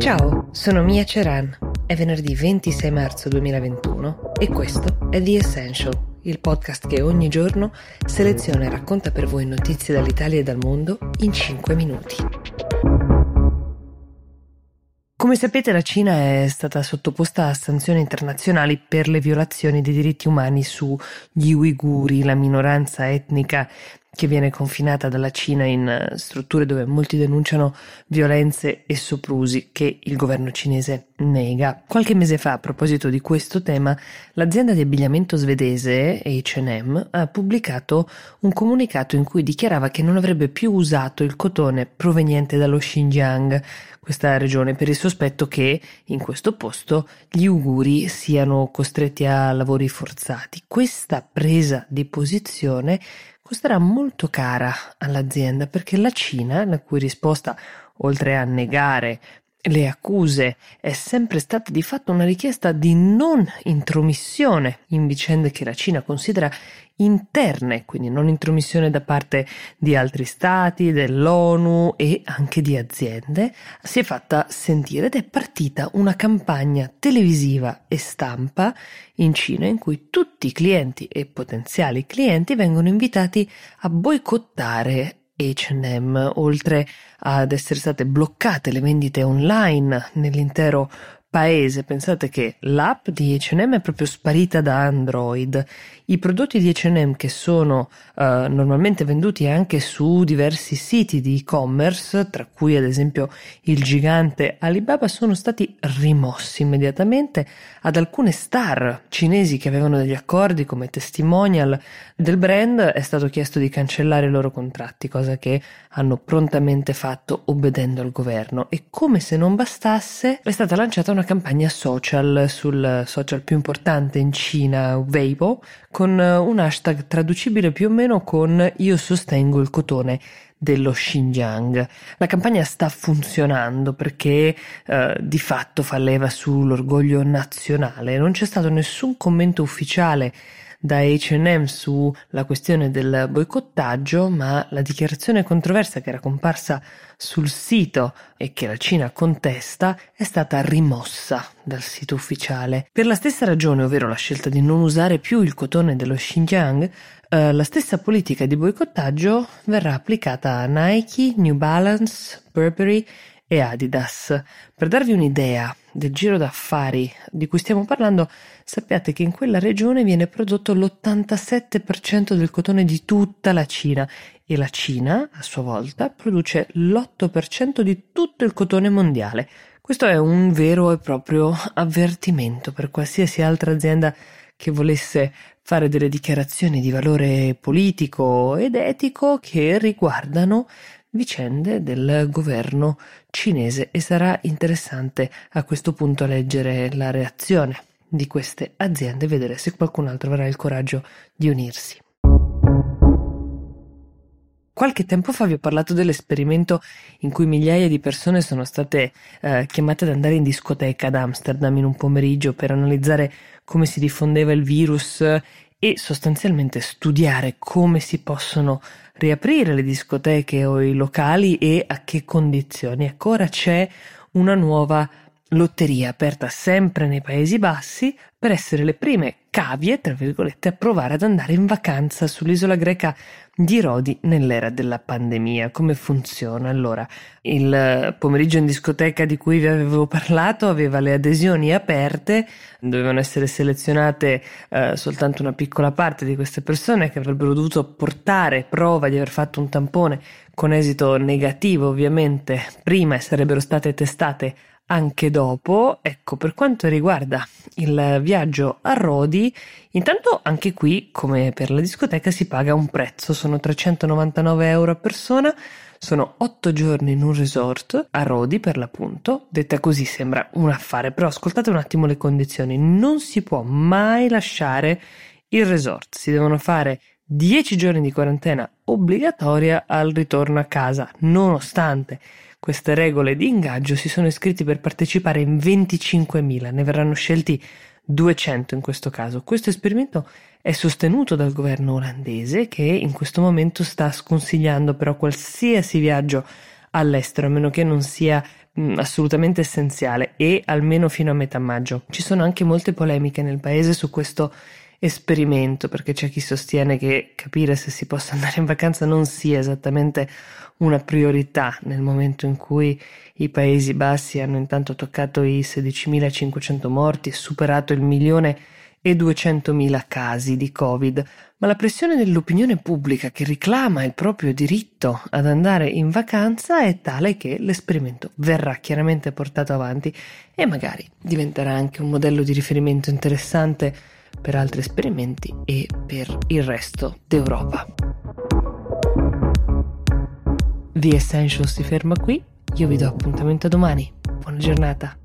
Ciao, sono Mia Ceran. È venerdì 26 marzo 2021 e questo è The Essential, il podcast che ogni giorno seleziona e racconta per voi notizie dall'Italia e dal mondo in 5 minuti. Come sapete la Cina è stata sottoposta a sanzioni internazionali per le violazioni dei diritti umani sugli uiguri, la minoranza etnica che viene confinata dalla Cina in eh, strutture dove molti denunciano violenze e soprusi che il governo cinese nega. Qualche mese fa, a proposito di questo tema, l'azienda di abbigliamento svedese H&M ha pubblicato un comunicato in cui dichiarava che non avrebbe più usato il cotone proveniente dallo Xinjiang, questa regione, per il sospetto che in questo posto gli uguri siano costretti a lavori forzati. Questa presa di posizione costerà molto cara all'azienda perché la Cina, la cui risposta, oltre a negare le accuse. È sempre stata di fatto una richiesta di non intromissione in vicende che la Cina considera interne, quindi non intromissione da parte di altri stati, dell'ONU e anche di aziende, si è fatta sentire ed è partita una campagna televisiva e stampa in Cina in cui tutti i clienti e potenziali clienti vengono invitati a boicottare H&M, oltre ad essere state bloccate le vendite online nell'intero paese. Pensate che l'app di H&M è proprio sparita da Android. I prodotti di H&M che sono uh, normalmente venduti anche su diversi siti di e-commerce, tra cui ad esempio il gigante Alibaba, sono stati rimossi immediatamente ad alcune star cinesi che avevano degli accordi come testimonial del brand. È stato chiesto di cancellare i loro contratti, cosa che hanno prontamente fatto obbedendo al governo. E come se non bastasse, è stata lanciata una campagna social sul social più importante in Cina, Weibo, con un hashtag traducibile più o meno con io sostengo il cotone dello Xinjiang. La campagna sta funzionando perché eh, di fatto fa leva sull'orgoglio nazionale. Non c'è stato nessun commento ufficiale da HM sulla questione del boicottaggio, ma la dichiarazione controversa che era comparsa sul sito e che la Cina contesta è stata rimossa dal sito ufficiale. Per la stessa ragione, ovvero la scelta di non usare più il cotone dello Xinjiang, eh, la stessa politica di boicottaggio verrà applicata a Nike, New Balance, Burberry e Adidas. Per darvi un'idea del giro d'affari di cui stiamo parlando, sappiate che in quella regione viene prodotto l'87% del cotone di tutta la Cina e la Cina, a sua volta, produce l'8% di tutto il cotone mondiale. Questo è un vero e proprio avvertimento per qualsiasi altra azienda che volesse fare delle dichiarazioni di valore politico ed etico che riguardano vicende del governo cinese e sarà interessante a questo punto leggere la reazione di queste aziende e vedere se qualcun altro avrà il coraggio di unirsi. Qualche tempo fa vi ho parlato dell'esperimento in cui migliaia di persone sono state eh, chiamate ad andare in discoteca ad Amsterdam in un pomeriggio per analizzare come si diffondeva il virus e sostanzialmente studiare come si possono riaprire le discoteche o i locali e a che condizioni. Ecco, ora c'è una nuova lotteria aperta sempre nei Paesi Bassi per essere le prime cavie, tra virgolette, a provare ad andare in vacanza sull'isola greca di Rodi nell'era della pandemia. Come funziona? Allora, il pomeriggio in discoteca di cui vi avevo parlato aveva le adesioni aperte, dovevano essere selezionate eh, soltanto una piccola parte di queste persone che avrebbero dovuto portare prova di aver fatto un tampone con esito negativo ovviamente prima e sarebbero state testate anche dopo. Ecco, per quanto riguarda il viaggio a Rodi, intanto anche qui, come per la discoteca, si paga un prezzo, sono 399 euro a persona. Sono otto giorni in un resort a Rodi per l'appunto. Detta così sembra un affare, però ascoltate un attimo le condizioni. Non si può mai lasciare il resort, si devono fare 10 giorni di quarantena obbligatoria al ritorno a casa, nonostante queste regole di ingaggio si sono iscritti per partecipare in 25.000, ne verranno scelti 200 in questo caso. Questo esperimento è sostenuto dal governo olandese che in questo momento sta sconsigliando però qualsiasi viaggio all'estero, a meno che non sia mm, assolutamente essenziale e almeno fino a metà maggio. Ci sono anche molte polemiche nel paese su questo esperimento perché c'è chi sostiene che capire se si possa andare in vacanza non sia esattamente una priorità nel momento in cui i Paesi Bassi hanno intanto toccato i 16.500 morti e superato il milione e 200.000 casi di Covid, ma la pressione dell'opinione pubblica che reclama il proprio diritto ad andare in vacanza è tale che l'esperimento verrà chiaramente portato avanti e magari diventerà anche un modello di riferimento interessante per altri esperimenti e per il resto d'Europa. The Essential si ferma qui, io vi do appuntamento domani. Buona giornata.